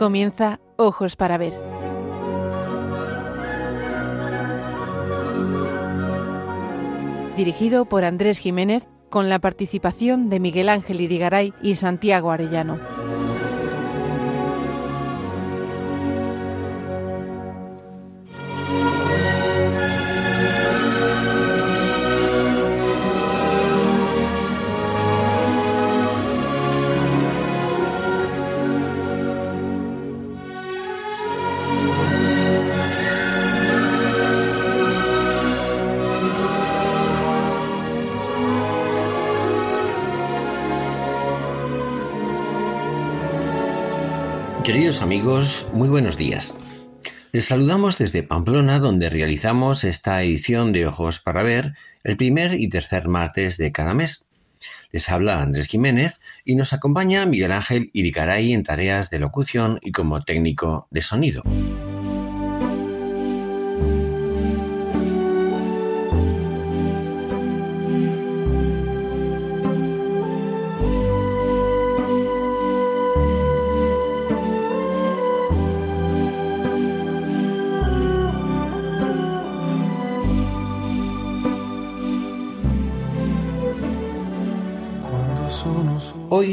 Comienza Ojos para Ver. Dirigido por Andrés Jiménez con la participación de Miguel Ángel Irigaray y Santiago Arellano. Amigos, muy buenos días. Les saludamos desde Pamplona, donde realizamos esta edición de Ojos para Ver el primer y tercer martes de cada mes. Les habla Andrés Jiménez y nos acompaña Miguel Ángel Iricaray en tareas de locución y como técnico de sonido.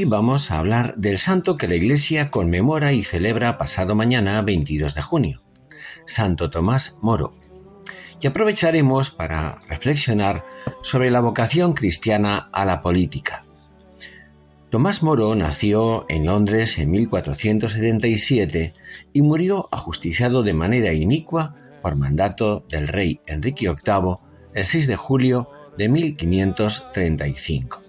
Vamos a hablar del santo que la Iglesia conmemora y celebra pasado mañana 22 de junio, Santo Tomás Moro. Y aprovecharemos para reflexionar sobre la vocación cristiana a la política. Tomás Moro nació en Londres en 1477 y murió ajusticiado de manera inicua por mandato del rey Enrique VIII el 6 de julio de 1535.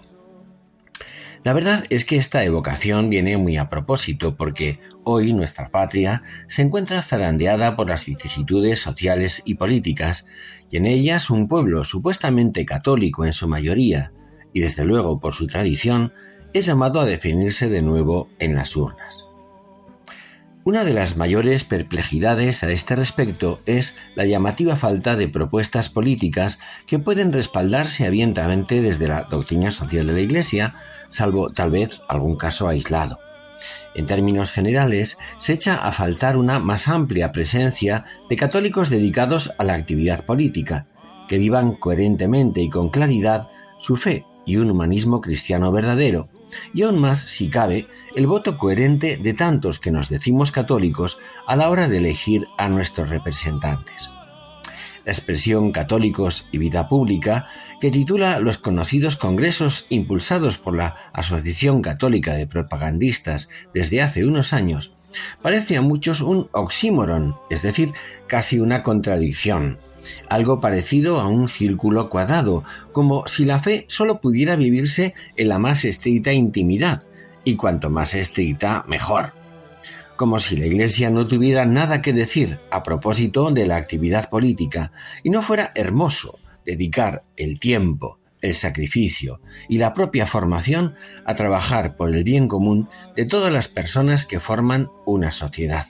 La verdad es que esta evocación viene muy a propósito porque hoy nuestra patria se encuentra zarandeada por las vicisitudes sociales y políticas y en ellas un pueblo supuestamente católico en su mayoría y desde luego por su tradición es llamado a definirse de nuevo en las urnas. Una de las mayores perplejidades a este respecto es la llamativa falta de propuestas políticas que pueden respaldarse abiertamente desde la doctrina social de la Iglesia, salvo tal vez algún caso aislado. En términos generales, se echa a faltar una más amplia presencia de católicos dedicados a la actividad política, que vivan coherentemente y con claridad su fe y un humanismo cristiano verdadero, y aún más, si cabe, el voto coherente de tantos que nos decimos católicos a la hora de elegir a nuestros representantes. La expresión Católicos y Vida Pública, que titula los conocidos congresos impulsados por la Asociación Católica de Propagandistas desde hace unos años, parece a muchos un oxímoron, es decir, casi una contradicción, algo parecido a un círculo cuadrado, como si la fe solo pudiera vivirse en la más estricta intimidad, y cuanto más estricta, mejor. Como si la Iglesia no tuviera nada que decir a propósito de la actividad política, y no fuera hermoso dedicar el tiempo, el sacrificio y la propia formación a trabajar por el bien común de todas las personas que forman una sociedad.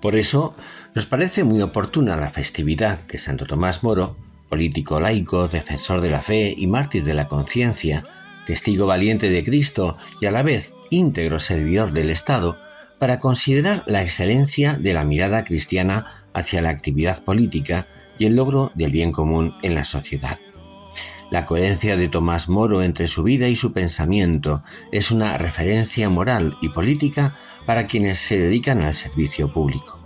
Por eso, nos parece muy oportuna la festividad de Santo Tomás Moro, político laico, defensor de la fe y mártir de la conciencia, testigo valiente de Cristo y a la vez íntegro servidor del Estado, para considerar la excelencia de la mirada cristiana hacia la actividad política y el logro del bien común en la sociedad. La coherencia de Tomás Moro entre su vida y su pensamiento es una referencia moral y política para quienes se dedican al servicio público.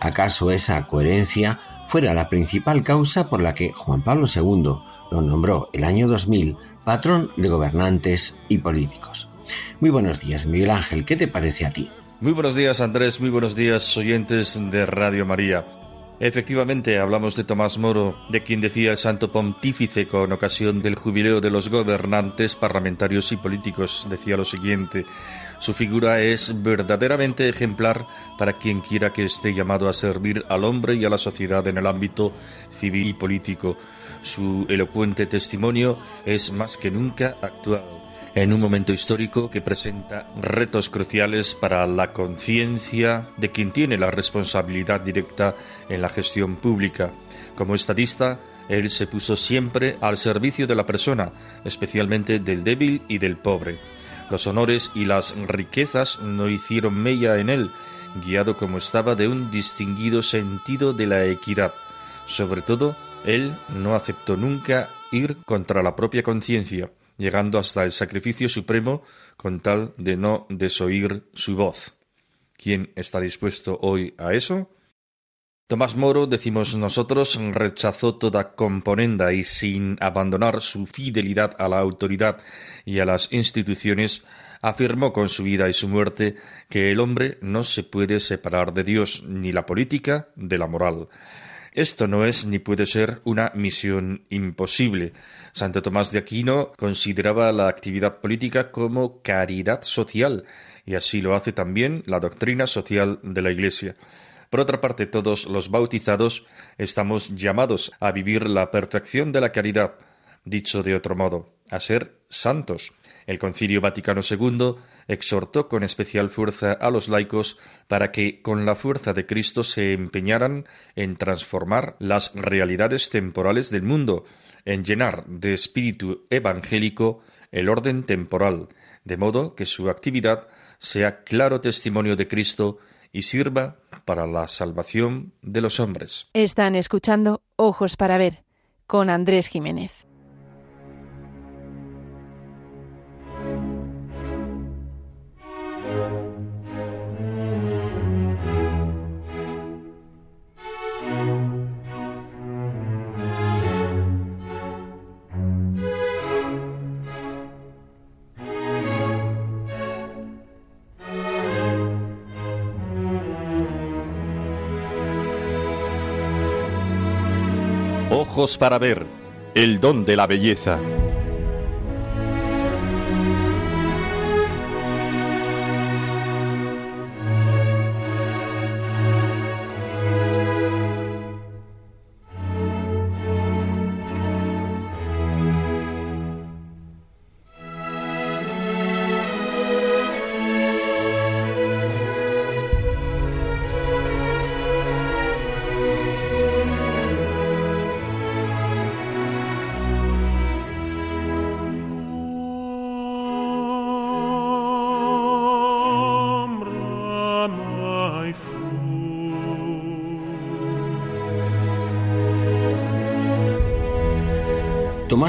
¿Acaso esa coherencia fuera la principal causa por la que Juan Pablo II lo nombró el año 2000 patrón de gobernantes y políticos? Muy buenos días, Miguel Ángel, ¿qué te parece a ti? Muy buenos días, Andrés, muy buenos días, oyentes de Radio María. Efectivamente, hablamos de Tomás Moro, de quien decía el santo pontífice con ocasión del jubileo de los gobernantes parlamentarios y políticos, decía lo siguiente, su figura es verdaderamente ejemplar para quien quiera que esté llamado a servir al hombre y a la sociedad en el ámbito civil y político. Su elocuente testimonio es más que nunca actual en un momento histórico que presenta retos cruciales para la conciencia de quien tiene la responsabilidad directa en la gestión pública. Como estadista, él se puso siempre al servicio de la persona, especialmente del débil y del pobre. Los honores y las riquezas no hicieron mella en él, guiado como estaba de un distinguido sentido de la equidad. Sobre todo, él no aceptó nunca ir contra la propia conciencia, llegando hasta el sacrificio supremo con tal de no desoír su voz. ¿Quién está dispuesto hoy a eso? Tomás Moro, decimos nosotros, rechazó toda componenda y sin abandonar su fidelidad a la autoridad y a las instituciones, afirmó con su vida y su muerte que el hombre no se puede separar de Dios ni la política de la moral. Esto no es ni puede ser una misión imposible. Santo Tomás de Aquino consideraba la actividad política como caridad social, y así lo hace también la doctrina social de la Iglesia. Por otra parte, todos los bautizados estamos llamados a vivir la perfección de la caridad, dicho de otro modo, a ser santos. El Concilio Vaticano II exhortó con especial fuerza a los laicos para que, con la fuerza de Cristo, se empeñaran en transformar las realidades temporales del mundo, en llenar de espíritu evangélico el orden temporal, de modo que su actividad sea claro testimonio de Cristo y sirva para la salvación de los hombres. Están escuchando Ojos para Ver con Andrés Jiménez. Para ver, el don de la belleza.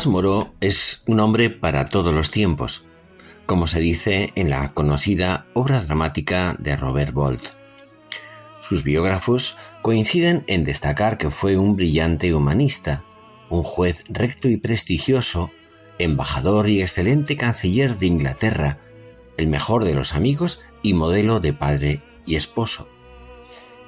Tomás Moro es un hombre para todos los tiempos, como se dice en la conocida obra dramática de Robert Bolt. Sus biógrafos coinciden en destacar que fue un brillante humanista, un juez recto y prestigioso, embajador y excelente canciller de Inglaterra, el mejor de los amigos y modelo de padre y esposo.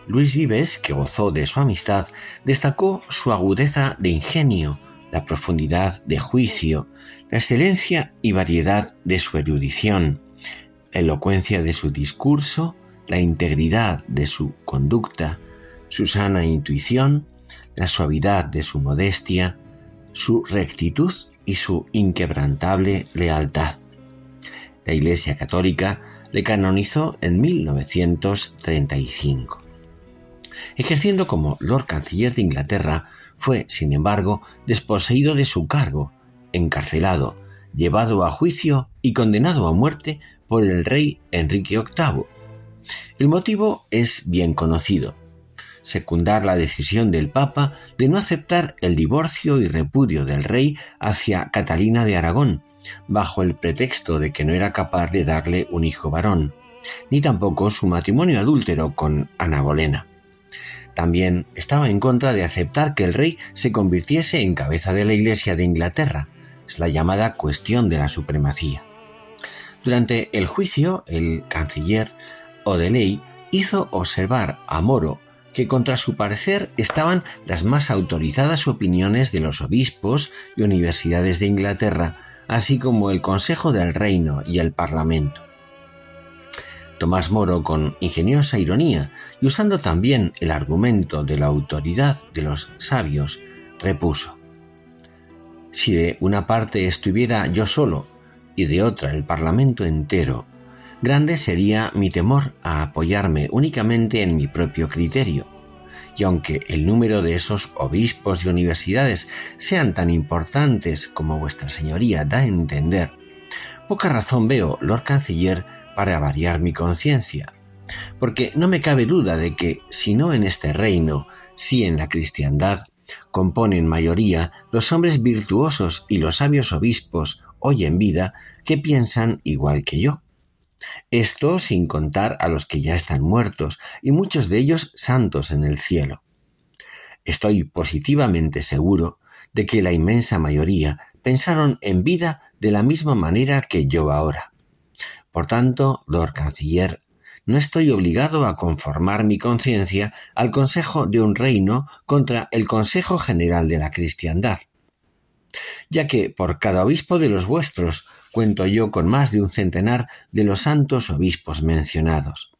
Luis Vives, que gozó de su amistad, destacó su agudeza de ingenio, la profundidad de juicio, la excelencia y variedad de su erudición, la elocuencia de su discurso, la integridad de su conducta, su sana intuición, la suavidad de su modestia, su rectitud y su inquebrantable lealtad. La Iglesia Católica le canonizó en 1935. Ejerciendo como Lord Canciller de Inglaterra, fue, sin embargo, desposeído de su cargo, encarcelado, llevado a juicio y condenado a muerte por el rey Enrique VIII. El motivo es bien conocido. Secundar la decisión del Papa de no aceptar el divorcio y repudio del rey hacia Catalina de Aragón, bajo el pretexto de que no era capaz de darle un hijo varón, ni tampoco su matrimonio adúltero con Ana Bolena. También estaba en contra de aceptar que el rey se convirtiese en cabeza de la Iglesia de Inglaterra, es la llamada cuestión de la supremacía. Durante el juicio, el canciller Odeley hizo observar a Moro que contra su parecer estaban las más autorizadas opiniones de los obispos y universidades de Inglaterra, así como el Consejo del Reino y el Parlamento. Tomás Moro, con ingeniosa ironía y usando también el argumento de la autoridad de los sabios, repuso Si de una parte estuviera yo solo y de otra el Parlamento entero, grande sería mi temor a apoyarme únicamente en mi propio criterio. Y aunque el número de esos obispos y universidades sean tan importantes como vuestra señoría da a entender, poca razón veo, Lord Canciller, para variar mi conciencia, porque no me cabe duda de que, si no en este reino, sí en la cristiandad, componen mayoría los hombres virtuosos y los sabios obispos hoy en vida que piensan igual que yo. Esto sin contar a los que ya están muertos y muchos de ellos santos en el cielo. Estoy positivamente seguro de que la inmensa mayoría pensaron en vida de la misma manera que yo ahora. Por tanto, Lord Canciller, no estoy obligado a conformar mi conciencia al consejo de un reino contra el consejo general de la cristiandad, ya que por cada obispo de los vuestros cuento yo con más de un centenar de los santos obispos mencionados,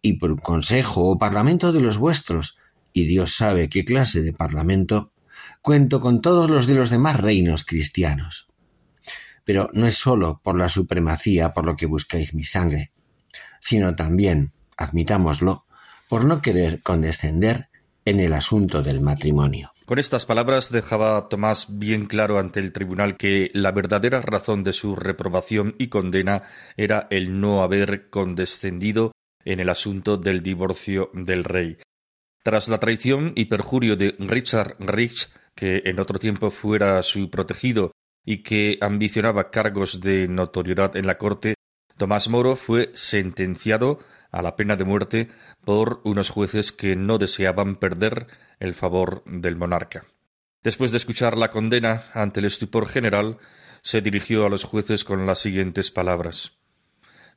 y por consejo o parlamento de los vuestros, y Dios sabe qué clase de parlamento, cuento con todos los de los demás reinos cristianos. Pero no es sólo por la supremacía por lo que buscáis mi sangre, sino también, admitámoslo, por no querer condescender en el asunto del matrimonio. Con estas palabras dejaba Tomás bien claro ante el tribunal que la verdadera razón de su reprobación y condena era el no haber condescendido en el asunto del divorcio del rey. Tras la traición y perjurio de Richard Rich, que en otro tiempo fuera su protegido y que ambicionaba cargos de notoriedad en la corte, Tomás Moro fue sentenciado a la pena de muerte por unos jueces que no deseaban perder el favor del monarca. Después de escuchar la condena ante el estupor general, se dirigió a los jueces con las siguientes palabras.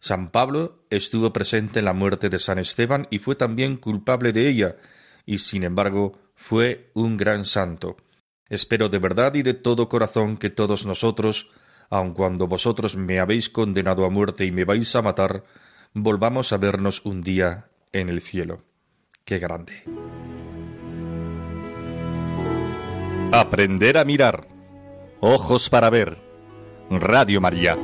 San Pablo estuvo presente en la muerte de San Esteban y fue también culpable de ella, y sin embargo fue un gran santo. Espero de verdad y de todo corazón que todos nosotros, aun cuando vosotros me habéis condenado a muerte y me vais a matar, volvamos a vernos un día en el cielo. Qué grande. Aprender a mirar. Ojos para ver. Radio María.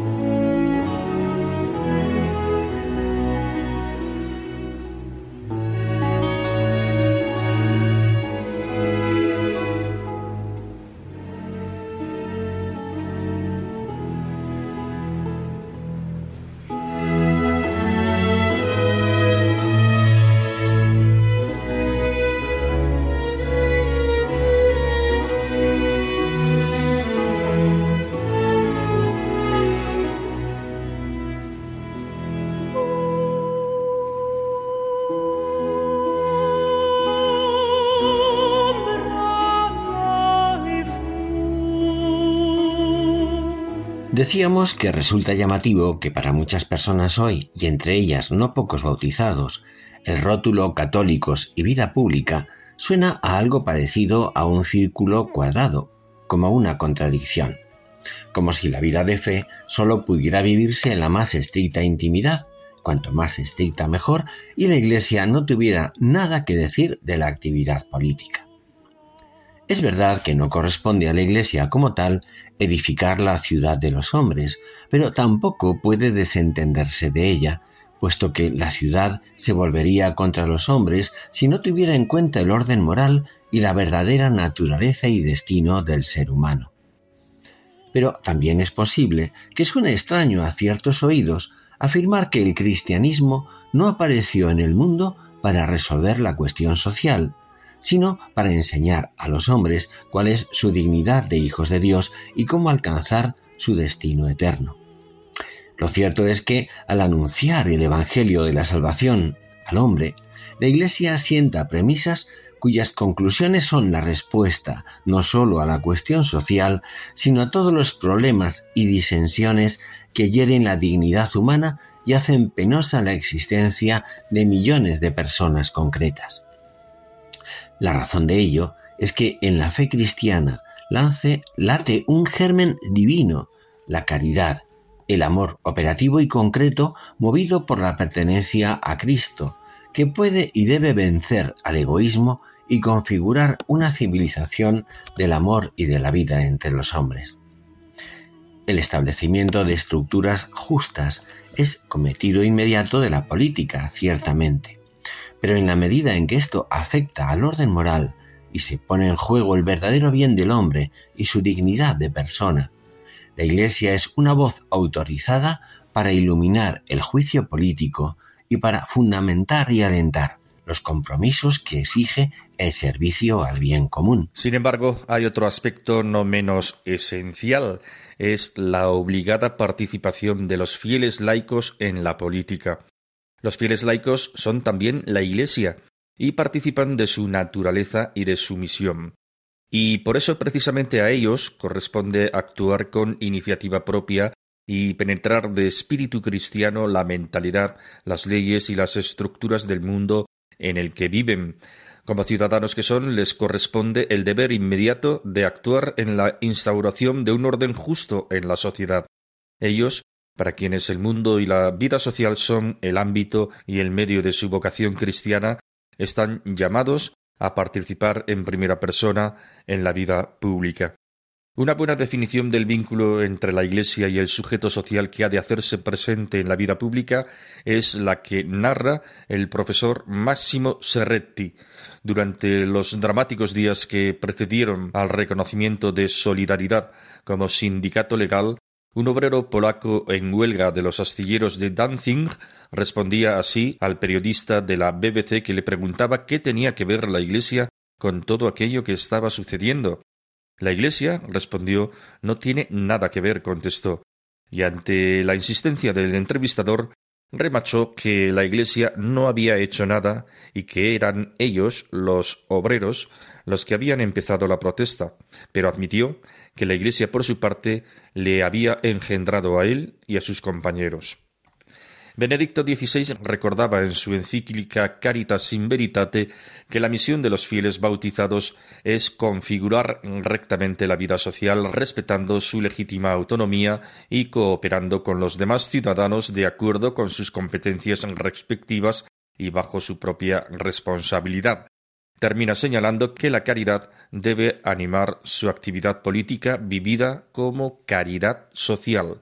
Decíamos que resulta llamativo que para muchas personas hoy, y entre ellas no pocos bautizados, el rótulo católicos y vida pública suena a algo parecido a un círculo cuadrado, como una contradicción, como si la vida de fe solo pudiera vivirse en la más estricta intimidad, cuanto más estricta mejor, y la Iglesia no tuviera nada que decir de la actividad política. Es verdad que no corresponde a la Iglesia como tal edificar la ciudad de los hombres, pero tampoco puede desentenderse de ella, puesto que la ciudad se volvería contra los hombres si no tuviera en cuenta el orden moral y la verdadera naturaleza y destino del ser humano. Pero también es posible que suene extraño a ciertos oídos afirmar que el cristianismo no apareció en el mundo para resolver la cuestión social, sino para enseñar a los hombres cuál es su dignidad de hijos de Dios y cómo alcanzar su destino eterno. Lo cierto es que al anunciar el Evangelio de la salvación al hombre, la Iglesia sienta premisas cuyas conclusiones son la respuesta no sólo a la cuestión social, sino a todos los problemas y disensiones que hieren la dignidad humana y hacen penosa la existencia de millones de personas concretas. La razón de ello es que en la fe cristiana lance, late un germen divino, la caridad, el amor operativo y concreto movido por la pertenencia a Cristo, que puede y debe vencer al egoísmo y configurar una civilización del amor y de la vida entre los hombres. El establecimiento de estructuras justas es cometido inmediato de la política, ciertamente pero en la medida en que esto afecta al orden moral y se pone en juego el verdadero bien del hombre y su dignidad de persona, La Iglesia es una voz autorizada para iluminar el juicio político y para fundamentar y alentar los compromisos que exige el servicio al bien común. Sin embargo, hay otro aspecto no menos esencial, es la obligada participación de los fieles laicos en la política. Los fieles laicos son también la Iglesia y participan de su naturaleza y de su misión. Y por eso precisamente a ellos corresponde actuar con iniciativa propia y penetrar de espíritu cristiano la mentalidad, las leyes y las estructuras del mundo en el que viven. Como ciudadanos que son, les corresponde el deber inmediato de actuar en la instauración de un orden justo en la sociedad. Ellos, para quienes el mundo y la vida social son el ámbito y el medio de su vocación cristiana, están llamados a participar en primera persona en la vida pública. Una buena definición del vínculo entre la Iglesia y el sujeto social que ha de hacerse presente en la vida pública es la que narra el profesor Máximo Serretti durante los dramáticos días que precedieron al reconocimiento de Solidaridad como sindicato legal un obrero polaco en huelga de los astilleros de Danzig respondía así al periodista de la BBC que le preguntaba qué tenía que ver la Iglesia con todo aquello que estaba sucediendo. La Iglesia, respondió, no tiene nada que ver, contestó, y ante la insistencia del entrevistador, remachó que la Iglesia no había hecho nada y que eran ellos, los obreros, los que habían empezado la protesta, pero admitió que la Iglesia, por su parte, le había engendrado a él y a sus compañeros. Benedicto XVI recordaba en su encíclica Caritas in Veritate que la misión de los fieles bautizados es configurar rectamente la vida social respetando su legítima autonomía y cooperando con los demás ciudadanos de acuerdo con sus competencias respectivas y bajo su propia responsabilidad. Termina señalando que la caridad debe animar su actividad política vivida como caridad social.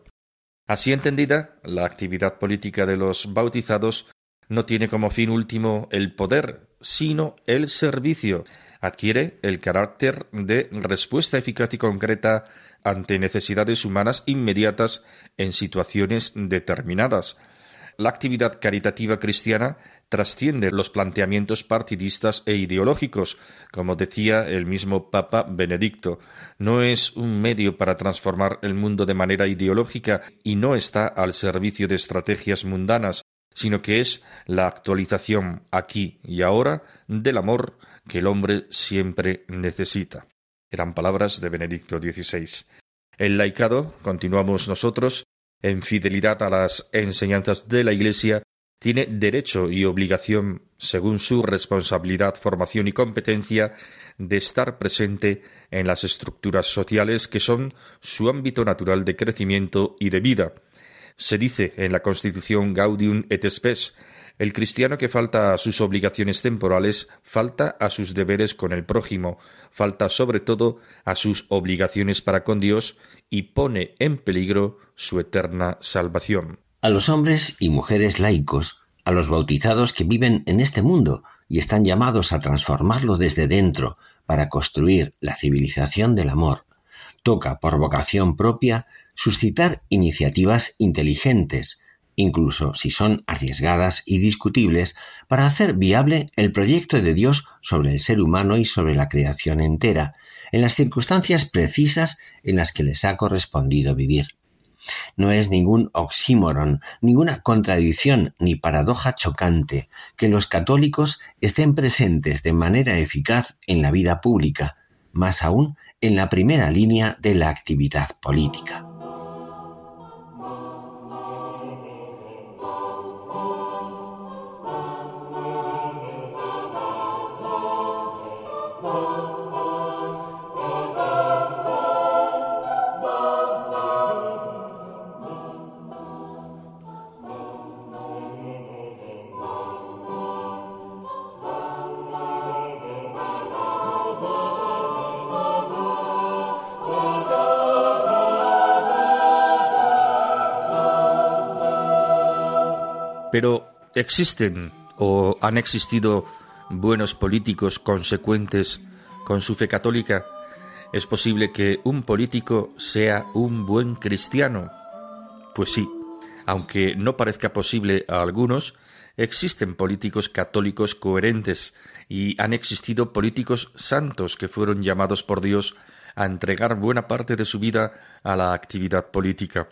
Así entendida, la actividad política de los bautizados no tiene como fin último el poder, sino el servicio. Adquiere el carácter de respuesta eficaz y concreta ante necesidades humanas inmediatas en situaciones determinadas. La actividad caritativa cristiana trasciende los planteamientos partidistas e ideológicos, como decía el mismo Papa Benedicto. No es un medio para transformar el mundo de manera ideológica y no está al servicio de estrategias mundanas, sino que es la actualización aquí y ahora del amor que el hombre siempre necesita. Eran palabras de Benedicto XVI. El laicado, continuamos nosotros, en fidelidad a las enseñanzas de la Iglesia, tiene derecho y obligación, según su responsabilidad, formación y competencia, de estar presente en las estructuras sociales que son su ámbito natural de crecimiento y de vida. Se dice en la Constitución Gaudium et Spes el cristiano que falta a sus obligaciones temporales falta a sus deberes con el prójimo, falta sobre todo a sus obligaciones para con Dios y pone en peligro su eterna salvación a los hombres y mujeres laicos, a los bautizados que viven en este mundo y están llamados a transformarlo desde dentro para construir la civilización del amor. Toca, por vocación propia, suscitar iniciativas inteligentes, incluso si son arriesgadas y discutibles, para hacer viable el proyecto de Dios sobre el ser humano y sobre la creación entera, en las circunstancias precisas en las que les ha correspondido vivir. No es ningún oxímoron, ninguna contradicción ni paradoja chocante que los católicos estén presentes de manera eficaz en la vida pública, más aún en la primera línea de la actividad política. Pero existen o han existido buenos políticos consecuentes con su fe católica. ¿Es posible que un político sea un buen cristiano? Pues sí, aunque no parezca posible a algunos, existen políticos católicos coherentes y han existido políticos santos que fueron llamados por Dios a entregar buena parte de su vida a la actividad política.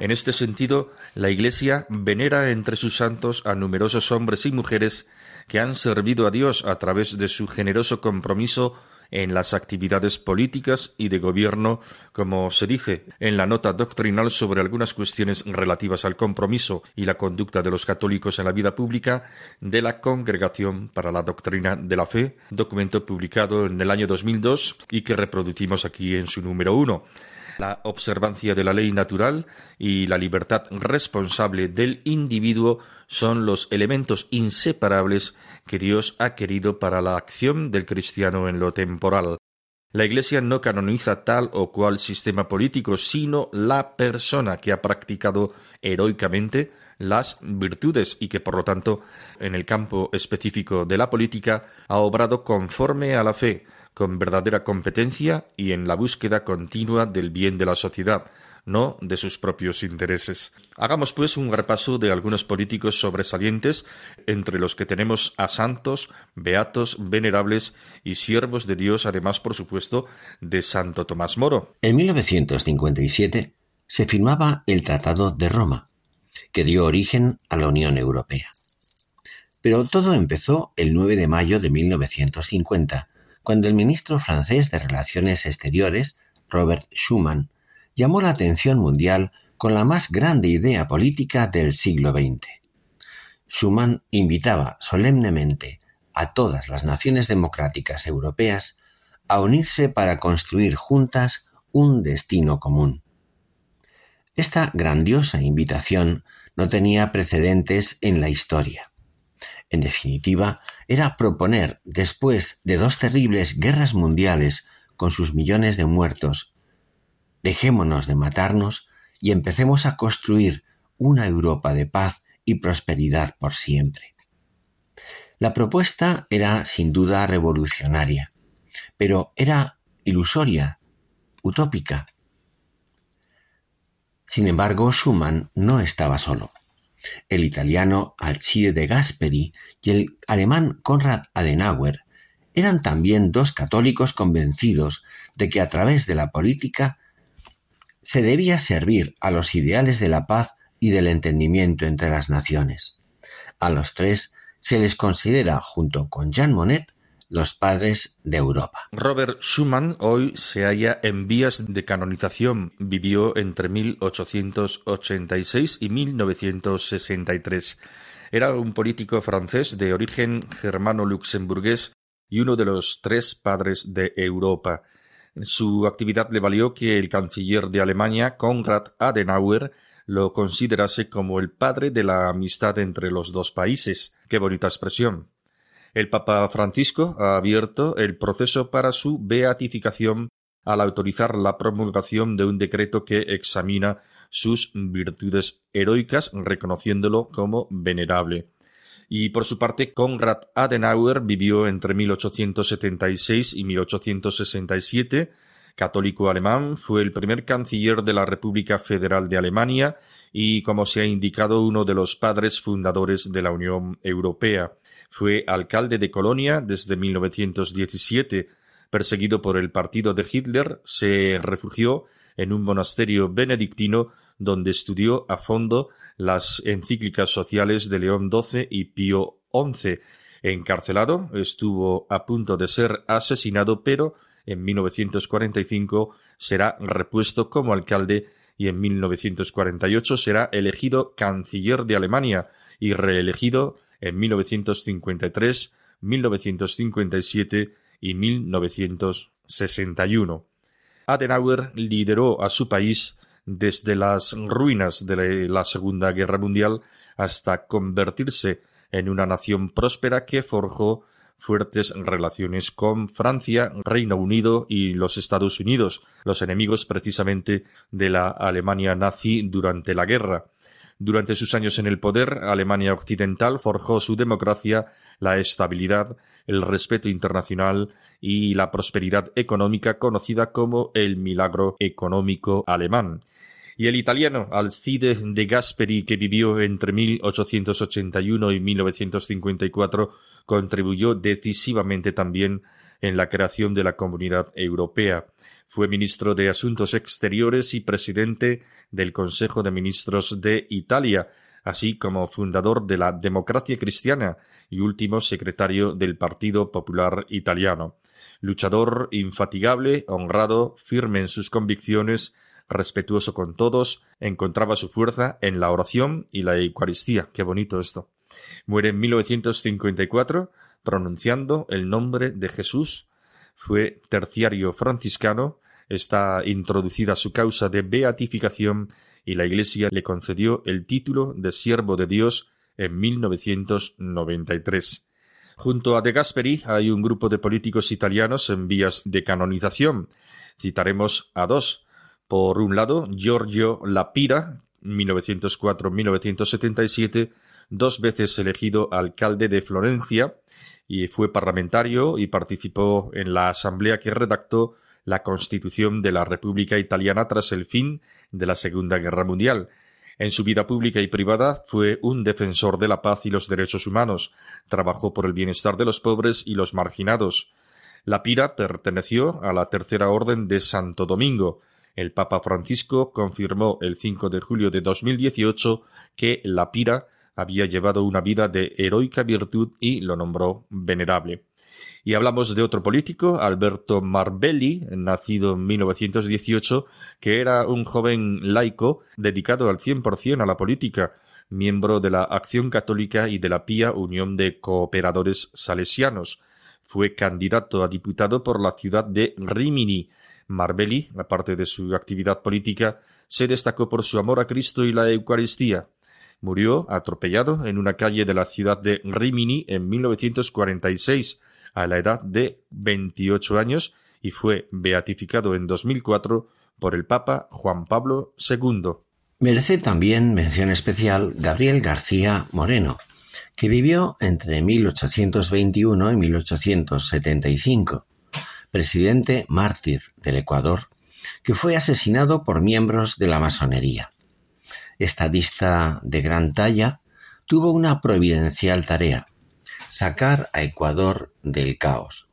En este sentido, la Iglesia venera entre sus santos a numerosos hombres y mujeres que han servido a Dios a través de su generoso compromiso en las actividades políticas y de gobierno, como se dice en la nota doctrinal sobre algunas cuestiones relativas al compromiso y la conducta de los católicos en la vida pública de la Congregación para la Doctrina de la Fe, documento publicado en el año 2002 y que reproducimos aquí en su número uno la observancia de la ley natural y la libertad responsable del individuo son los elementos inseparables que Dios ha querido para la acción del cristiano en lo temporal. La Iglesia no canoniza tal o cual sistema político, sino la persona que ha practicado heroicamente las virtudes y que, por lo tanto, en el campo específico de la política, ha obrado conforme a la fe, con verdadera competencia y en la búsqueda continua del bien de la sociedad, no de sus propios intereses. Hagamos pues un repaso de algunos políticos sobresalientes, entre los que tenemos a santos, beatos, venerables y siervos de Dios, además, por supuesto, de Santo Tomás Moro. En 1957 se firmaba el Tratado de Roma, que dio origen a la Unión Europea. Pero todo empezó el 9 de mayo de 1950, cuando el ministro francés de Relaciones Exteriores, Robert Schuman, llamó la atención mundial con la más grande idea política del siglo XX. Schuman invitaba solemnemente a todas las naciones democráticas europeas a unirse para construir juntas un destino común. Esta grandiosa invitación no tenía precedentes en la historia. En definitiva, era proponer, después de dos terribles guerras mundiales con sus millones de muertos, dejémonos de matarnos y empecemos a construir una Europa de paz y prosperidad por siempre. La propuesta era sin duda revolucionaria, pero era ilusoria, utópica. Sin embargo, Schumann no estaba solo el italiano Alcide de Gasperi y el alemán Konrad Adenauer eran también dos católicos convencidos de que a través de la política se debía servir a los ideales de la paz y del entendimiento entre las naciones. A los tres se les considera, junto con Jean Monnet, los padres de Europa. Robert Schumann hoy se halla en vías de canonización. Vivió entre 1886 y 1963. Era un político francés de origen germano-luxemburgués y uno de los tres padres de Europa. Su actividad le valió que el canciller de Alemania, Konrad Adenauer, lo considerase como el padre de la amistad entre los dos países. Qué bonita expresión. El Papa Francisco ha abierto el proceso para su beatificación al autorizar la promulgación de un decreto que examina sus virtudes heroicas, reconociéndolo como venerable. Y por su parte, Konrad Adenauer vivió entre 1876 y 1867. Católico alemán, fue el primer canciller de la República Federal de Alemania y, como se ha indicado, uno de los padres fundadores de la Unión Europea. Fue alcalde de Colonia desde 1917. Perseguido por el partido de Hitler, se refugió en un monasterio benedictino donde estudió a fondo las encíclicas sociales de León XII y Pío XI. Encarcelado, estuvo a punto de ser asesinado, pero en 1945 será repuesto como alcalde y en 1948 será elegido canciller de Alemania y reelegido en 1953, 1957 y 1961. Adenauer lideró a su país desde las ruinas de la Segunda Guerra Mundial hasta convertirse en una nación próspera que forjó fuertes relaciones con Francia, Reino Unido y los Estados Unidos, los enemigos precisamente de la Alemania nazi durante la guerra. Durante sus años en el poder, Alemania Occidental forjó su democracia, la estabilidad, el respeto internacional y la prosperidad económica conocida como el milagro económico alemán. Y el italiano Alcide de Gasperi, que vivió entre 1881 y 1954, contribuyó decisivamente también en la creación de la Comunidad Europea. Fue ministro de Asuntos Exteriores y presidente del Consejo de Ministros de Italia, así como fundador de la Democracia Cristiana y último secretario del Partido Popular Italiano. Luchador infatigable, honrado, firme en sus convicciones, respetuoso con todos, encontraba su fuerza en la oración y la Eucaristía. Qué bonito esto. Muere en 1954 pronunciando el nombre de Jesús. Fue terciario franciscano, está introducida su causa de beatificación y la Iglesia le concedió el título de siervo de Dios en 1993. Junto a De Gasperi hay un grupo de políticos italianos en vías de canonización. Citaremos a dos. Por un lado, Giorgio Lapira, 1904-1977, dos veces elegido alcalde de Florencia, y fue parlamentario y participó en la asamblea que redactó la Constitución de la República Italiana tras el fin de la Segunda Guerra Mundial. En su vida pública y privada fue un defensor de la paz y los derechos humanos, trabajó por el bienestar de los pobres y los marginados. La Pira perteneció a la Tercera Orden de Santo Domingo. El Papa Francisco confirmó el 5 de julio de 2018 que la Pira había llevado una vida de heroica virtud y lo nombró venerable. Y hablamos de otro político, Alberto Marbelli, nacido en 1918, que era un joven laico dedicado al 100% a la política, miembro de la Acción Católica y de la Pía Unión de Cooperadores Salesianos. Fue candidato a diputado por la ciudad de Rimini. Marbelli, aparte de su actividad política, se destacó por su amor a Cristo y la Eucaristía. Murió atropellado en una calle de la ciudad de Rimini en 1946 a la edad de 28 años y fue beatificado en 2004 por el Papa Juan Pablo II. Merece también mención especial Gabriel García Moreno, que vivió entre 1821 y 1875, presidente mártir del Ecuador, que fue asesinado por miembros de la masonería. Estadista de gran talla, tuvo una providencial tarea, sacar a Ecuador del caos.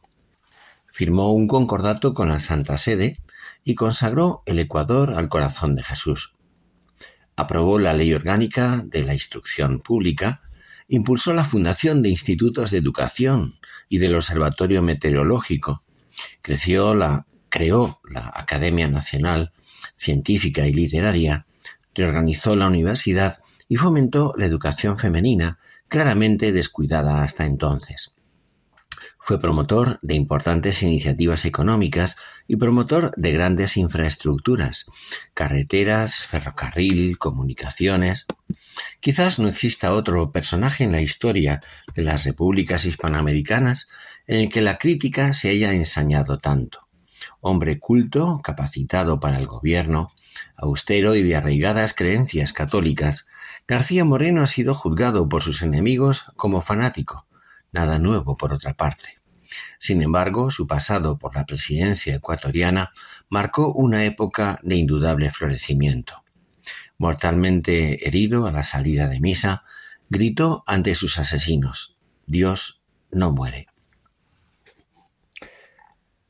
Firmó un concordato con la Santa Sede y consagró el Ecuador al corazón de Jesús. Aprobó la ley orgánica de la instrucción pública, impulsó la fundación de institutos de educación y del Observatorio Meteorológico, creció la, creó la Academia Nacional Científica y Literaria, reorganizó la universidad y fomentó la educación femenina claramente descuidada hasta entonces. Fue promotor de importantes iniciativas económicas y promotor de grandes infraestructuras, carreteras, ferrocarril, comunicaciones. Quizás no exista otro personaje en la historia de las repúblicas hispanoamericanas en el que la crítica se haya ensañado tanto. Hombre culto, capacitado para el gobierno, austero y de arraigadas creencias católicas, García Moreno ha sido juzgado por sus enemigos como fanático, nada nuevo por otra parte. Sin embargo, su pasado por la presidencia ecuatoriana marcó una época de indudable florecimiento. Mortalmente herido a la salida de misa, gritó ante sus asesinos Dios no muere.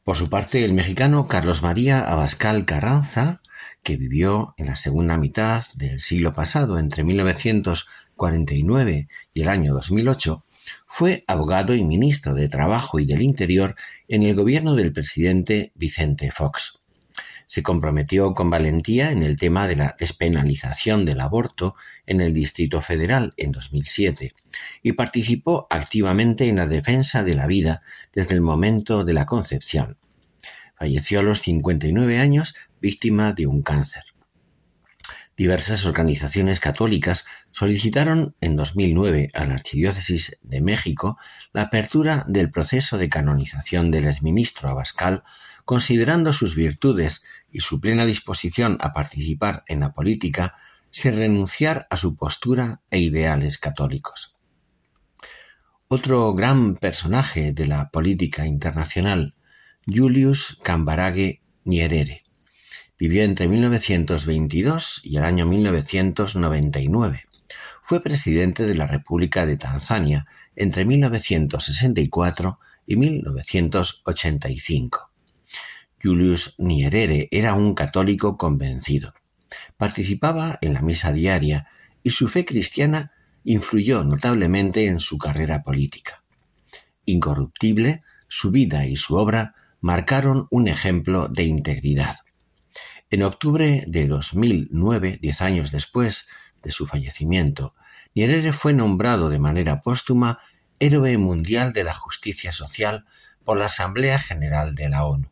Por su parte, el mexicano Carlos María Abascal Carranza que vivió en la segunda mitad del siglo pasado, entre 1949 y el año 2008, fue abogado y ministro de Trabajo y del Interior en el gobierno del presidente Vicente Fox. Se comprometió con valentía en el tema de la despenalización del aborto en el Distrito Federal en 2007 y participó activamente en la defensa de la vida desde el momento de la concepción. Falleció a los 59 años víctima de un cáncer. Diversas organizaciones católicas solicitaron en 2009 a la Archidiócesis de México la apertura del proceso de canonización del exministro Abascal, considerando sus virtudes y su plena disposición a participar en la política, sin renunciar a su postura e ideales católicos. Otro gran personaje de la política internacional, Julius Cambarage Nyerere, vivió entre 1922 y el año 1999. Fue presidente de la República de Tanzania entre 1964 y 1985. Julius Nyerere era un católico convencido. Participaba en la misa diaria y su fe cristiana influyó notablemente en su carrera política. Incorruptible, su vida y su obra marcaron un ejemplo de integridad. En octubre de 2009, diez años después de su fallecimiento, Nyerere fue nombrado de manera póstuma Héroe Mundial de la Justicia Social por la Asamblea General de la ONU.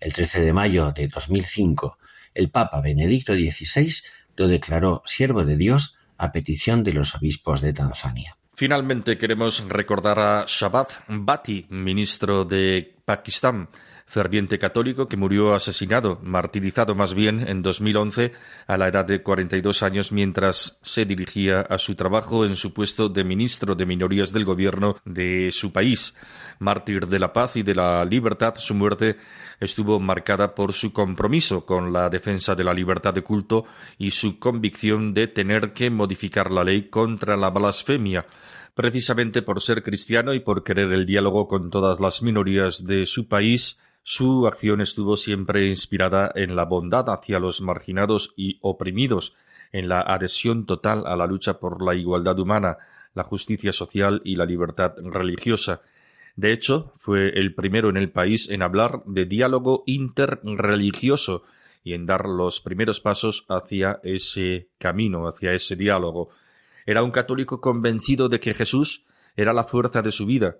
El 13 de mayo de 2005, el Papa Benedicto XVI lo declaró siervo de Dios a petición de los obispos de Tanzania. Finalmente queremos recordar a Shabbat Bati, ministro de Pakistán, ferviente católico que murió asesinado, martirizado más bien, en 2011 a la edad de 42 años mientras se dirigía a su trabajo en su puesto de ministro de minorías del gobierno de su país. Mártir de la paz y de la libertad, su muerte estuvo marcada por su compromiso con la defensa de la libertad de culto y su convicción de tener que modificar la ley contra la blasfemia, precisamente por ser cristiano y por querer el diálogo con todas las minorías de su país, su acción estuvo siempre inspirada en la bondad hacia los marginados y oprimidos, en la adhesión total a la lucha por la igualdad humana, la justicia social y la libertad religiosa, de hecho, fue el primero en el país en hablar de diálogo interreligioso y en dar los primeros pasos hacia ese camino, hacia ese diálogo. Era un católico convencido de que Jesús era la fuerza de su vida.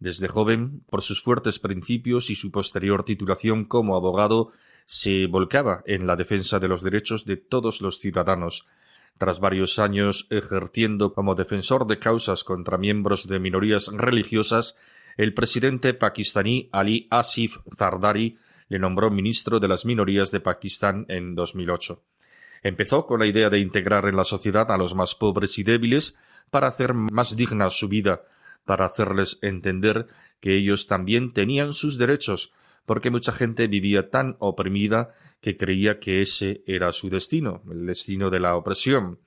Desde joven, por sus fuertes principios y su posterior titulación como abogado, se volcaba en la defensa de los derechos de todos los ciudadanos. Tras varios años ejerciendo como defensor de causas contra miembros de minorías religiosas, el presidente pakistaní Ali Asif Zardari le nombró ministro de las minorías de Pakistán en 2008. Empezó con la idea de integrar en la sociedad a los más pobres y débiles para hacer más digna su vida, para hacerles entender que ellos también tenían sus derechos, porque mucha gente vivía tan oprimida que creía que ese era su destino, el destino de la opresión.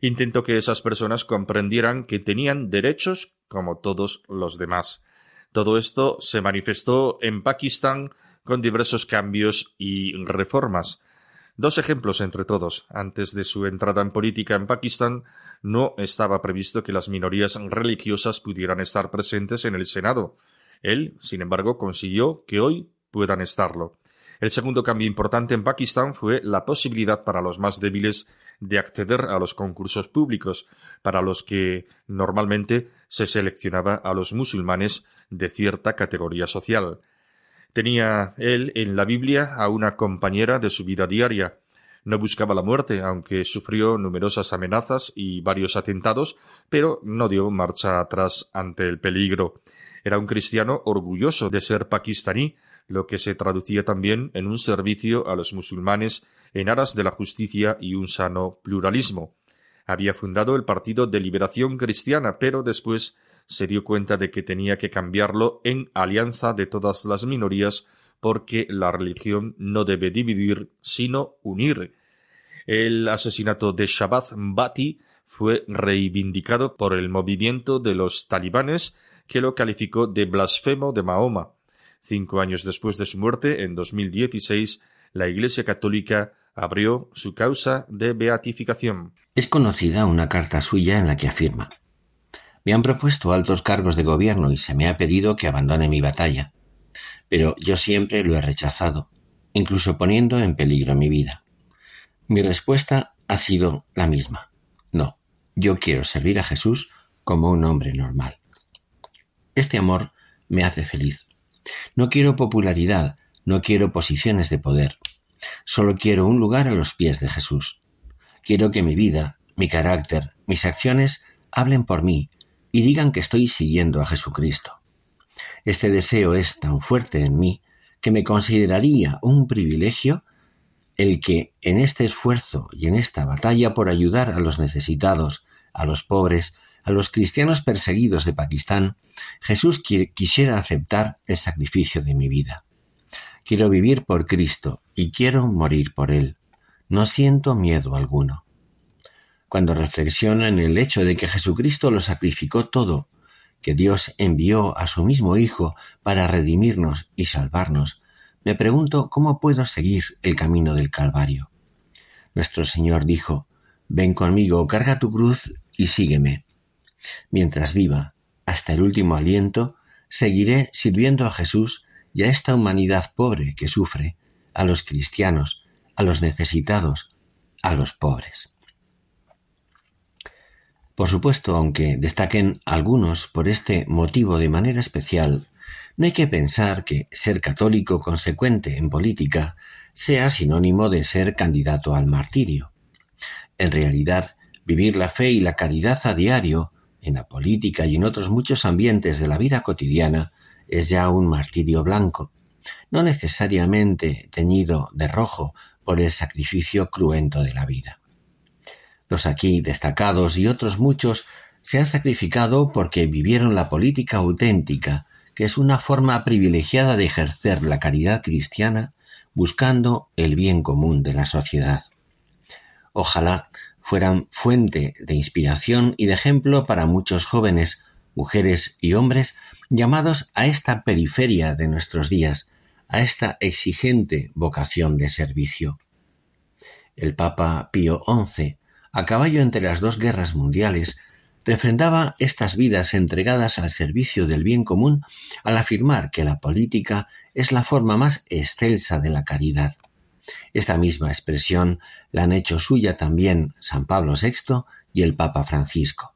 Intentó que esas personas comprendieran que tenían derechos como todos los demás. Todo esto se manifestó en Pakistán con diversos cambios y reformas. Dos ejemplos entre todos. Antes de su entrada en política en Pakistán, no estaba previsto que las minorías religiosas pudieran estar presentes en el Senado. Él, sin embargo, consiguió que hoy puedan estarlo. El segundo cambio importante en Pakistán fue la posibilidad para los más débiles de acceder a los concursos públicos, para los que normalmente se seleccionaba a los musulmanes de cierta categoría social. Tenía él en la Biblia a una compañera de su vida diaria. No buscaba la muerte, aunque sufrió numerosas amenazas y varios atentados, pero no dio marcha atrás ante el peligro. Era un cristiano orgulloso de ser pakistaní, lo que se traducía también en un servicio a los musulmanes en aras de la justicia y un sano pluralismo. Había fundado el Partido de Liberación Cristiana, pero después se dio cuenta de que tenía que cambiarlo en alianza de todas las minorías porque la religión no debe dividir sino unir. El asesinato de Shabbat Bati fue reivindicado por el movimiento de los talibanes que lo calificó de blasfemo de Mahoma. Cinco años después de su muerte, en 2016, la Iglesia Católica abrió su causa de beatificación. Es conocida una carta suya en la que afirma me han propuesto altos cargos de gobierno y se me ha pedido que abandone mi batalla. Pero yo siempre lo he rechazado, incluso poniendo en peligro mi vida. Mi respuesta ha sido la misma. No, yo quiero servir a Jesús como un hombre normal. Este amor me hace feliz. No quiero popularidad, no quiero posiciones de poder. Solo quiero un lugar a los pies de Jesús. Quiero que mi vida, mi carácter, mis acciones hablen por mí y digan que estoy siguiendo a Jesucristo. Este deseo es tan fuerte en mí que me consideraría un privilegio el que en este esfuerzo y en esta batalla por ayudar a los necesitados, a los pobres, a los cristianos perseguidos de Pakistán, Jesús quisiera aceptar el sacrificio de mi vida. Quiero vivir por Cristo y quiero morir por Él. No siento miedo alguno. Cuando en el hecho de que Jesucristo lo sacrificó todo, que Dios envió a su mismo Hijo para redimirnos y salvarnos, me pregunto cómo puedo seguir el camino del Calvario. Nuestro Señor dijo, Ven conmigo, carga tu cruz y sígueme. Mientras viva, hasta el último aliento, seguiré sirviendo a Jesús y a esta humanidad pobre que sufre, a los cristianos, a los necesitados, a los pobres. Por supuesto, aunque destaquen algunos por este motivo de manera especial, no hay que pensar que ser católico consecuente en política sea sinónimo de ser candidato al martirio. En realidad, vivir la fe y la caridad a diario, en la política y en otros muchos ambientes de la vida cotidiana, es ya un martirio blanco, no necesariamente teñido de rojo por el sacrificio cruento de la vida. Los aquí destacados y otros muchos se han sacrificado porque vivieron la política auténtica, que es una forma privilegiada de ejercer la caridad cristiana buscando el bien común de la sociedad. Ojalá fueran fuente de inspiración y de ejemplo para muchos jóvenes, mujeres y hombres llamados a esta periferia de nuestros días, a esta exigente vocación de servicio. El Papa Pío XI, a caballo entre las dos guerras mundiales, refrendaba estas vidas entregadas al servicio del bien común al afirmar que la política es la forma más excelsa de la caridad. Esta misma expresión la han hecho suya también San Pablo VI y el Papa Francisco.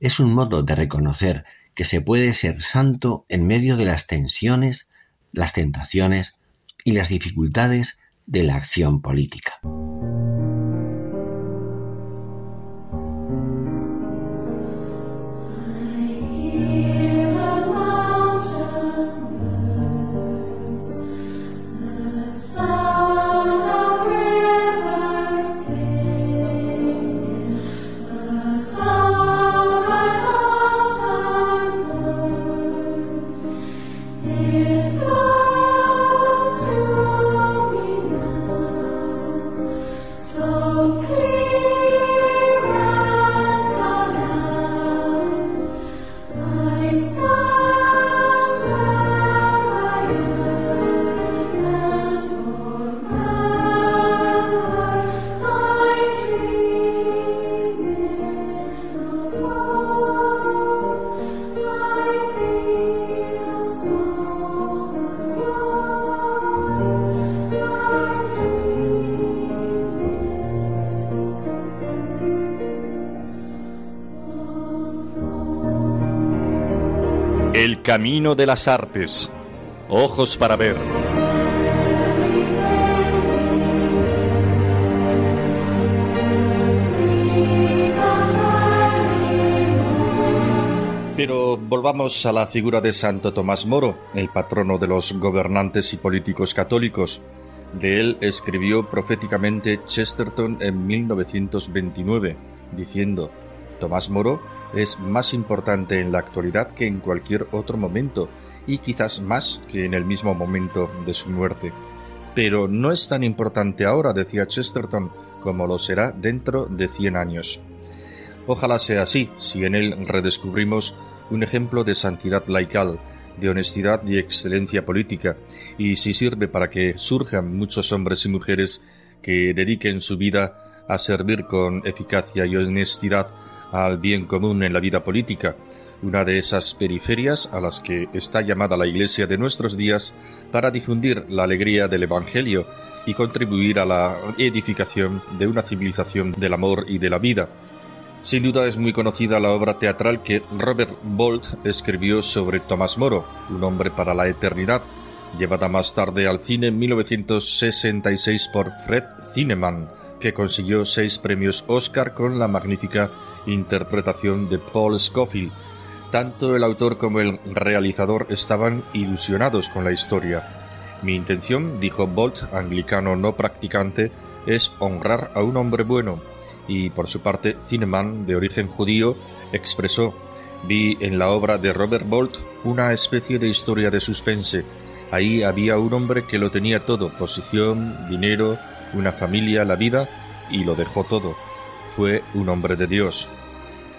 Es un modo de reconocer que se puede ser santo en medio de las tensiones, las tentaciones y las dificultades de la acción política. Camino de las Artes. Ojos para ver. Pero volvamos a la figura de Santo Tomás Moro, el patrono de los gobernantes y políticos católicos. De él escribió proféticamente Chesterton en 1929, diciendo, Tomás Moro es más importante en la actualidad que en cualquier otro momento, y quizás más que en el mismo momento de su muerte. Pero no es tan importante ahora, decía Chesterton, como lo será dentro de cien años. Ojalá sea así, si en él redescubrimos un ejemplo de santidad laical, de honestidad y excelencia política, y si sirve para que surjan muchos hombres y mujeres que dediquen su vida a servir con eficacia y honestidad al bien común en la vida política, una de esas periferias a las que está llamada la Iglesia de nuestros días para difundir la alegría del Evangelio y contribuir a la edificación de una civilización del amor y de la vida. Sin duda es muy conocida la obra teatral que Robert Bolt escribió sobre Tomás Moro, un hombre para la eternidad, llevada más tarde al cine en 1966 por Fred Zinnemann, que consiguió seis premios Oscar con la magnífica interpretación de Paul Scofield. Tanto el autor como el realizador estaban ilusionados con la historia. Mi intención, dijo Bolt, anglicano no practicante, es honrar a un hombre bueno. Y por su parte, Cineman, de origen judío, expresó Vi en la obra de Robert Bolt una especie de historia de suspense. Ahí había un hombre que lo tenía todo, posición, dinero, una familia, la vida, y lo dejó todo. Fue un hombre de Dios.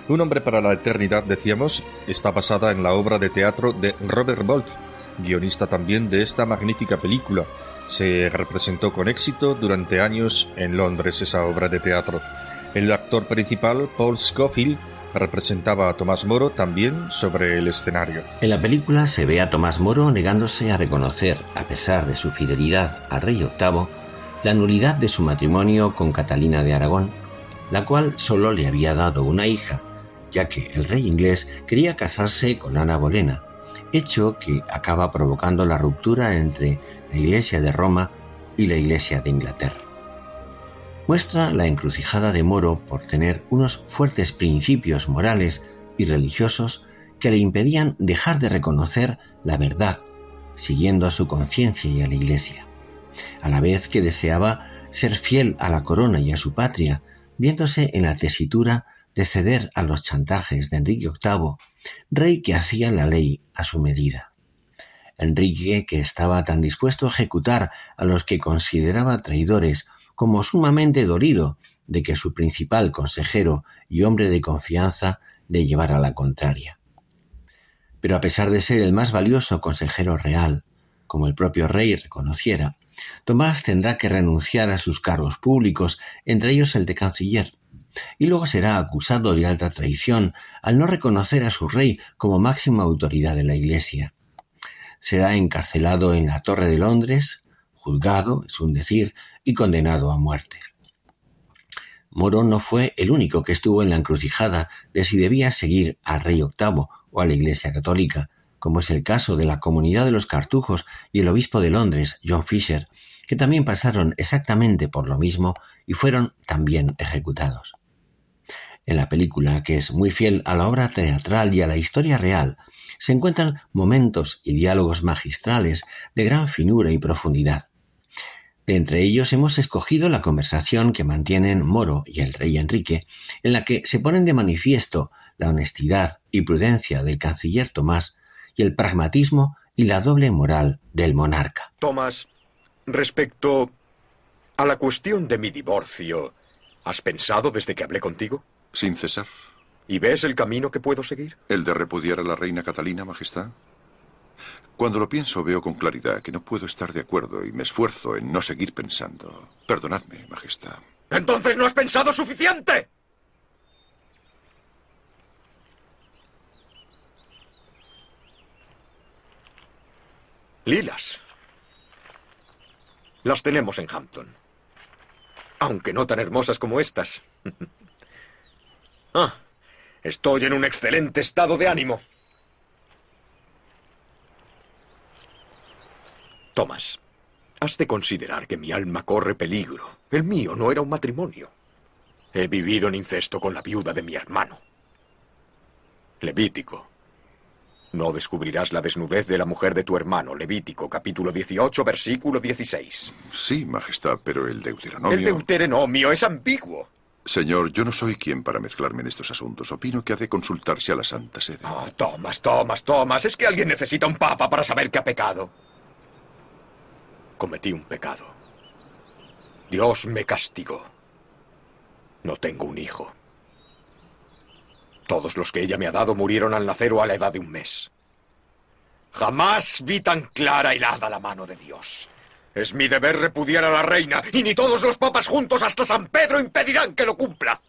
Un hombre para la eternidad, decíamos, está basada en la obra de teatro de Robert Bolt, guionista también de esta magnífica película. Se representó con éxito durante años en Londres esa obra de teatro. El actor principal, Paul Scofield, representaba a Tomás Moro también sobre el escenario. En la película se ve a Tomás Moro negándose a reconocer, a pesar de su fidelidad al rey VIII, la nulidad de su matrimonio con Catalina de Aragón, la cual solo le había dado una hija, ya que el rey inglés quería casarse con Ana Bolena, hecho que acaba provocando la ruptura entre la Iglesia de Roma y la Iglesia de Inglaterra. Muestra la encrucijada de Moro por tener unos fuertes principios morales y religiosos que le impedían dejar de reconocer la verdad, siguiendo a su conciencia y a la Iglesia, a la vez que deseaba ser fiel a la corona y a su patria, viéndose en la tesitura de ceder a los chantajes de Enrique VIII, rey que hacía la ley a su medida. Enrique, que estaba tan dispuesto a ejecutar a los que consideraba traidores como sumamente dolido de que su principal consejero y hombre de confianza le llevara la contraria. Pero a pesar de ser el más valioso consejero real, como el propio rey reconociera, Tomás tendrá que renunciar a sus cargos públicos, entre ellos el de canciller, y luego será acusado de alta traición al no reconocer a su rey como máxima autoridad de la Iglesia. Será encarcelado en la Torre de Londres, juzgado, es un decir, y condenado a muerte. Moro no fue el único que estuvo en la encrucijada de si debía seguir al rey VIII o a la Iglesia católica, como es el caso de la comunidad de los cartujos y el obispo de Londres, John Fisher, que también pasaron exactamente por lo mismo y fueron también ejecutados. En la película, que es muy fiel a la obra teatral y a la historia real, se encuentran momentos y diálogos magistrales de gran finura y profundidad, entre ellos hemos escogido la conversación que mantienen Moro y el rey Enrique, en la que se ponen de manifiesto la honestidad y prudencia del canciller Tomás y el pragmatismo y la doble moral del monarca. Tomás, respecto a la cuestión de mi divorcio, ¿has pensado desde que hablé contigo? Sin cesar. ¿Y ves el camino que puedo seguir? ¿El de repudiar a la reina Catalina, Majestad? Cuando lo pienso veo con claridad que no puedo estar de acuerdo y me esfuerzo en no seguir pensando. Perdonadme, Majestad. Entonces no has pensado suficiente. Lilas. Las tenemos en Hampton. Aunque no tan hermosas como estas. ah, estoy en un excelente estado de ánimo. Tomás, has de considerar que mi alma corre peligro. El mío no era un matrimonio. He vivido en incesto con la viuda de mi hermano. Levítico. No descubrirás la desnudez de la mujer de tu hermano. Levítico, capítulo 18, versículo 16. Sí, Majestad, pero el Deuteronomio... El Deuteronomio es ambiguo. Señor, yo no soy quien para mezclarme en estos asuntos. Opino que ha de consultarse a la Santa Sede. Oh, Tomás, Tomás, Tomás. Es que alguien necesita un papa para saber que ha pecado cometí un pecado. Dios me castigó. No tengo un hijo. Todos los que ella me ha dado murieron al nacer o a la edad de un mes. Jamás vi tan clara y helada la mano de Dios. Es mi deber repudiar a la reina, y ni todos los papas juntos hasta San Pedro impedirán que lo cumpla.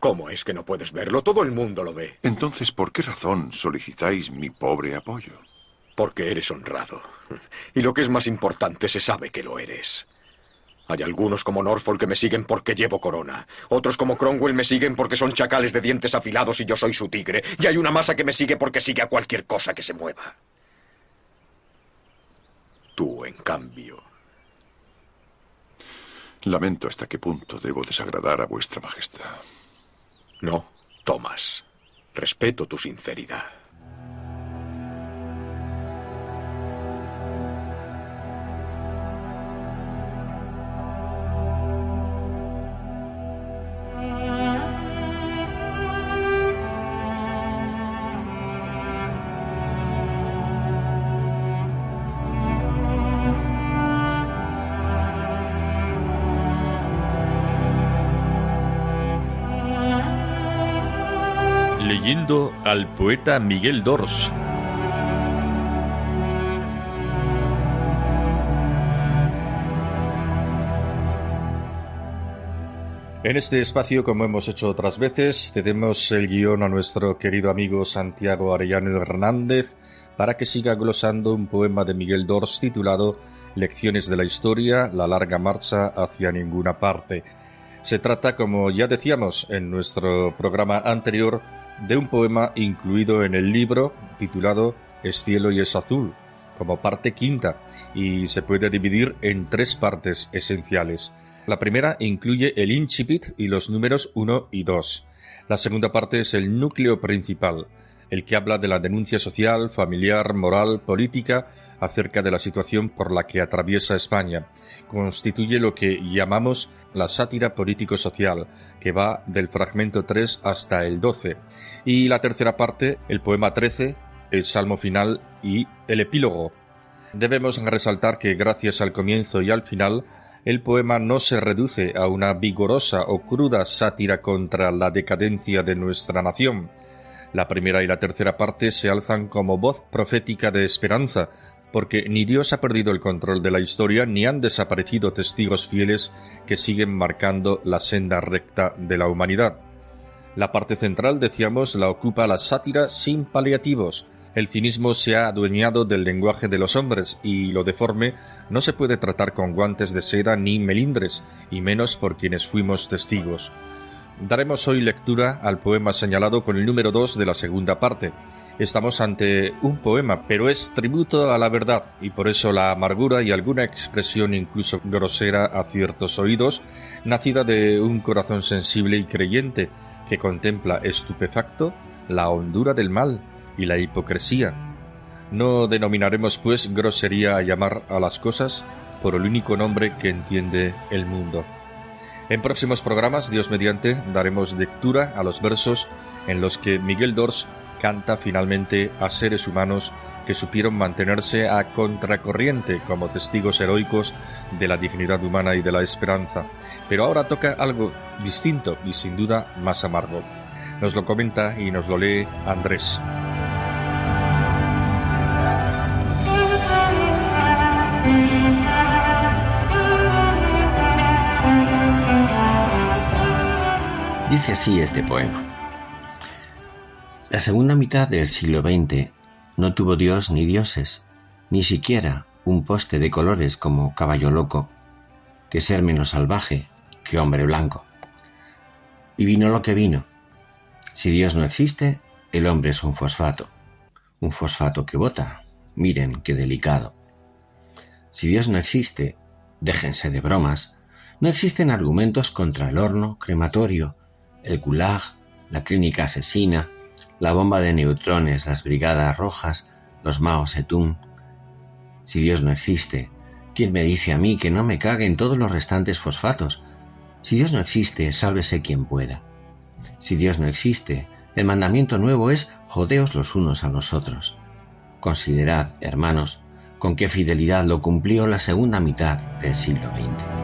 ¿Cómo es que no puedes verlo? Todo el mundo lo ve. Entonces, ¿por qué razón solicitáis mi pobre apoyo? Porque eres honrado. Y lo que es más importante, se sabe que lo eres. Hay algunos como Norfolk que me siguen porque llevo corona. Otros como Cromwell me siguen porque son chacales de dientes afilados y yo soy su tigre. Y hay una masa que me sigue porque sigue a cualquier cosa que se mueva. Tú, en cambio. Lamento hasta qué punto debo desagradar a vuestra majestad. No, Thomas. Respeto tu sinceridad. Al poeta Miguel Dors. En este espacio, como hemos hecho otras veces, cedemos el guion a nuestro querido amigo Santiago Arellano Hernández para que siga glosando un poema de Miguel Dors titulado Lecciones de la Historia, la larga marcha hacia ninguna parte. Se trata, como ya decíamos en nuestro programa anterior, de un poema incluido en el libro titulado Es cielo y es azul, como parte quinta, y se puede dividir en tres partes esenciales. La primera incluye el incipit y los números 1 y 2. La segunda parte es el núcleo principal, el que habla de la denuncia social, familiar, moral, política, acerca de la situación por la que atraviesa España. Constituye lo que llamamos la sátira político-social, que va del fragmento 3 hasta el 12. Y la tercera parte, el poema 13, el salmo final y el epílogo. Debemos resaltar que gracias al comienzo y al final, el poema no se reduce a una vigorosa o cruda sátira contra la decadencia de nuestra nación. La primera y la tercera parte se alzan como voz profética de esperanza, porque ni Dios ha perdido el control de la historia ni han desaparecido testigos fieles que siguen marcando la senda recta de la humanidad. La parte central, decíamos, la ocupa la sátira sin paliativos. El cinismo se ha adueñado del lenguaje de los hombres y lo deforme no se puede tratar con guantes de seda ni melindres, y menos por quienes fuimos testigos. Daremos hoy lectura al poema señalado con el número 2 de la segunda parte, Estamos ante un poema, pero es tributo a la verdad, y por eso la amargura y alguna expresión incluso grosera a ciertos oídos, nacida de un corazón sensible y creyente, que contempla estupefacto la hondura del mal y la hipocresía. No denominaremos, pues, grosería a llamar a las cosas por el único nombre que entiende el mundo. En próximos programas, Dios mediante, daremos lectura a los versos en los que Miguel Dors canta finalmente a seres humanos que supieron mantenerse a contracorriente como testigos heroicos de la dignidad humana y de la esperanza. Pero ahora toca algo distinto y sin duda más amargo. Nos lo comenta y nos lo lee Andrés. Dice así este poema. La segunda mitad del siglo XX no tuvo Dios ni dioses, ni siquiera un poste de colores como caballo loco, que ser menos salvaje que hombre blanco. Y vino lo que vino. Si Dios no existe, el hombre es un fosfato, un fosfato que bota. Miren qué delicado. Si Dios no existe, déjense de bromas, no existen argumentos contra el horno crematorio, el gulag, la clínica asesina, la bomba de neutrones, las brigadas rojas, los Mao Zedong. Si Dios no existe, ¿quién me dice a mí que no me caguen todos los restantes fosfatos? Si Dios no existe, sálvese quien pueda. Si Dios no existe, el mandamiento nuevo es jodeos los unos a los otros. Considerad, hermanos, con qué fidelidad lo cumplió la segunda mitad del siglo XX.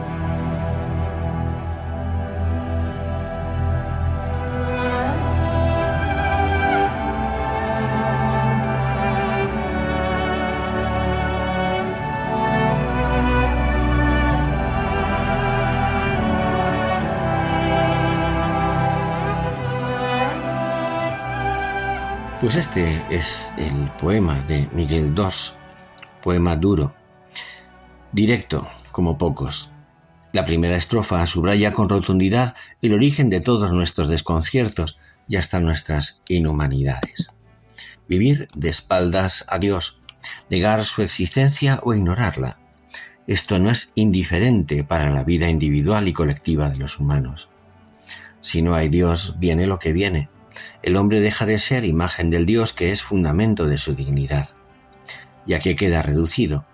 Pues este es el poema de Miguel Dors, poema duro, directo como pocos. La primera estrofa subraya con rotundidad el origen de todos nuestros desconciertos y hasta nuestras inhumanidades. Vivir de espaldas a Dios, negar su existencia o ignorarla. Esto no es indiferente para la vida individual y colectiva de los humanos. Si no hay Dios, viene lo que viene, el hombre deja de ser imagen del Dios que es fundamento de su dignidad. Ya que queda reducido,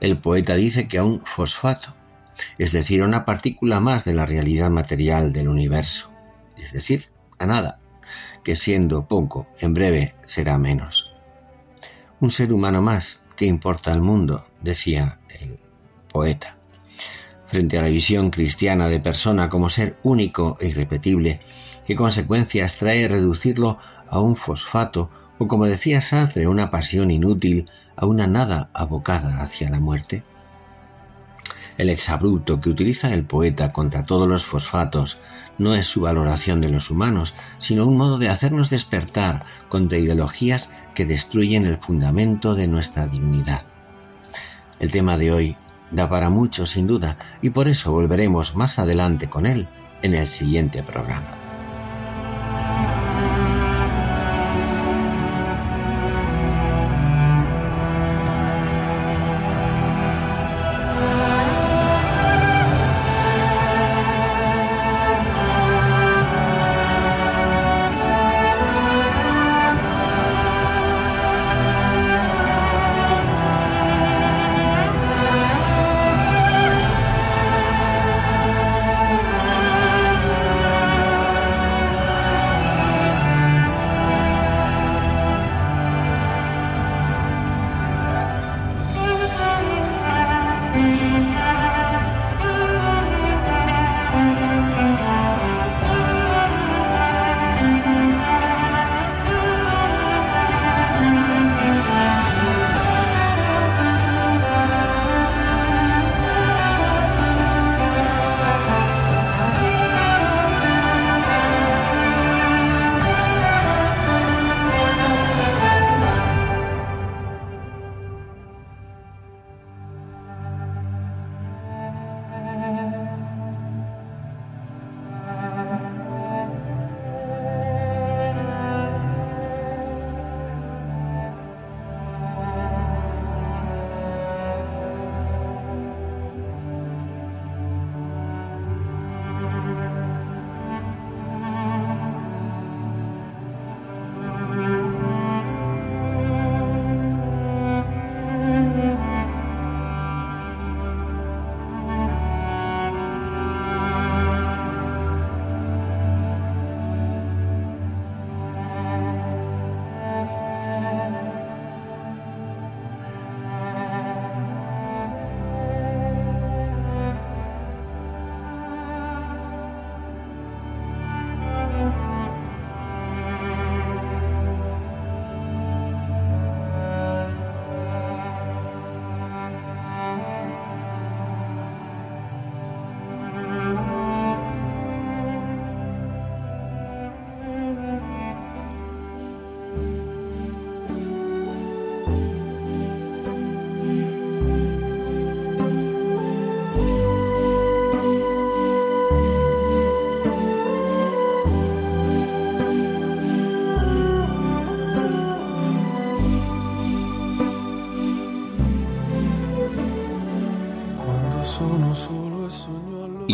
el poeta dice que a un fosfato, es decir, a una partícula más de la realidad material del universo, es decir, a nada, que siendo poco, en breve será menos. Un ser humano más que importa al mundo, decía el poeta. Frente a la visión cristiana de persona como ser único e irrepetible, ¿Qué consecuencias trae reducirlo a un fosfato o, como decía Sartre, una pasión inútil a una nada abocada hacia la muerte? El exabrupto que utiliza el poeta contra todos los fosfatos no es su valoración de los humanos, sino un modo de hacernos despertar contra ideologías que destruyen el fundamento de nuestra dignidad. El tema de hoy da para mucho sin duda y por eso volveremos más adelante con él en el siguiente programa.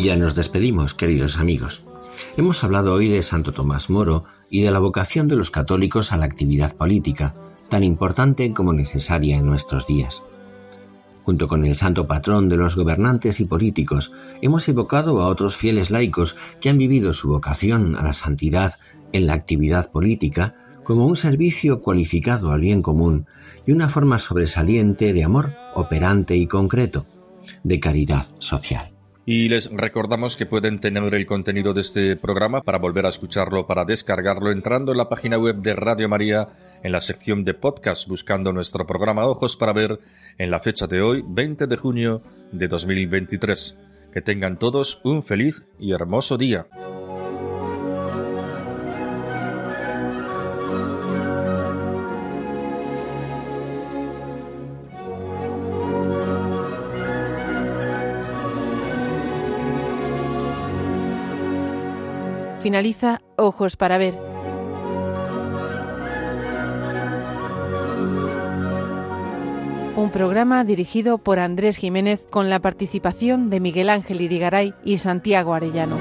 Ya nos despedimos, queridos amigos. Hemos hablado hoy de Santo Tomás Moro y de la vocación de los católicos a la actividad política, tan importante como necesaria en nuestros días. Junto con el santo patrón de los gobernantes y políticos, hemos evocado a otros fieles laicos que han vivido su vocación a la santidad en la actividad política como un servicio cualificado al bien común y una forma sobresaliente de amor operante y concreto, de caridad social. Y les recordamos que pueden tener el contenido de este programa para volver a escucharlo, para descargarlo, entrando en la página web de Radio María, en la sección de podcast, buscando nuestro programa Ojos para Ver, en la fecha de hoy, 20 de junio de 2023. Que tengan todos un feliz y hermoso día. Finaliza Ojos para Ver. Un programa dirigido por Andrés Jiménez con la participación de Miguel Ángel Irigaray y Santiago Arellano.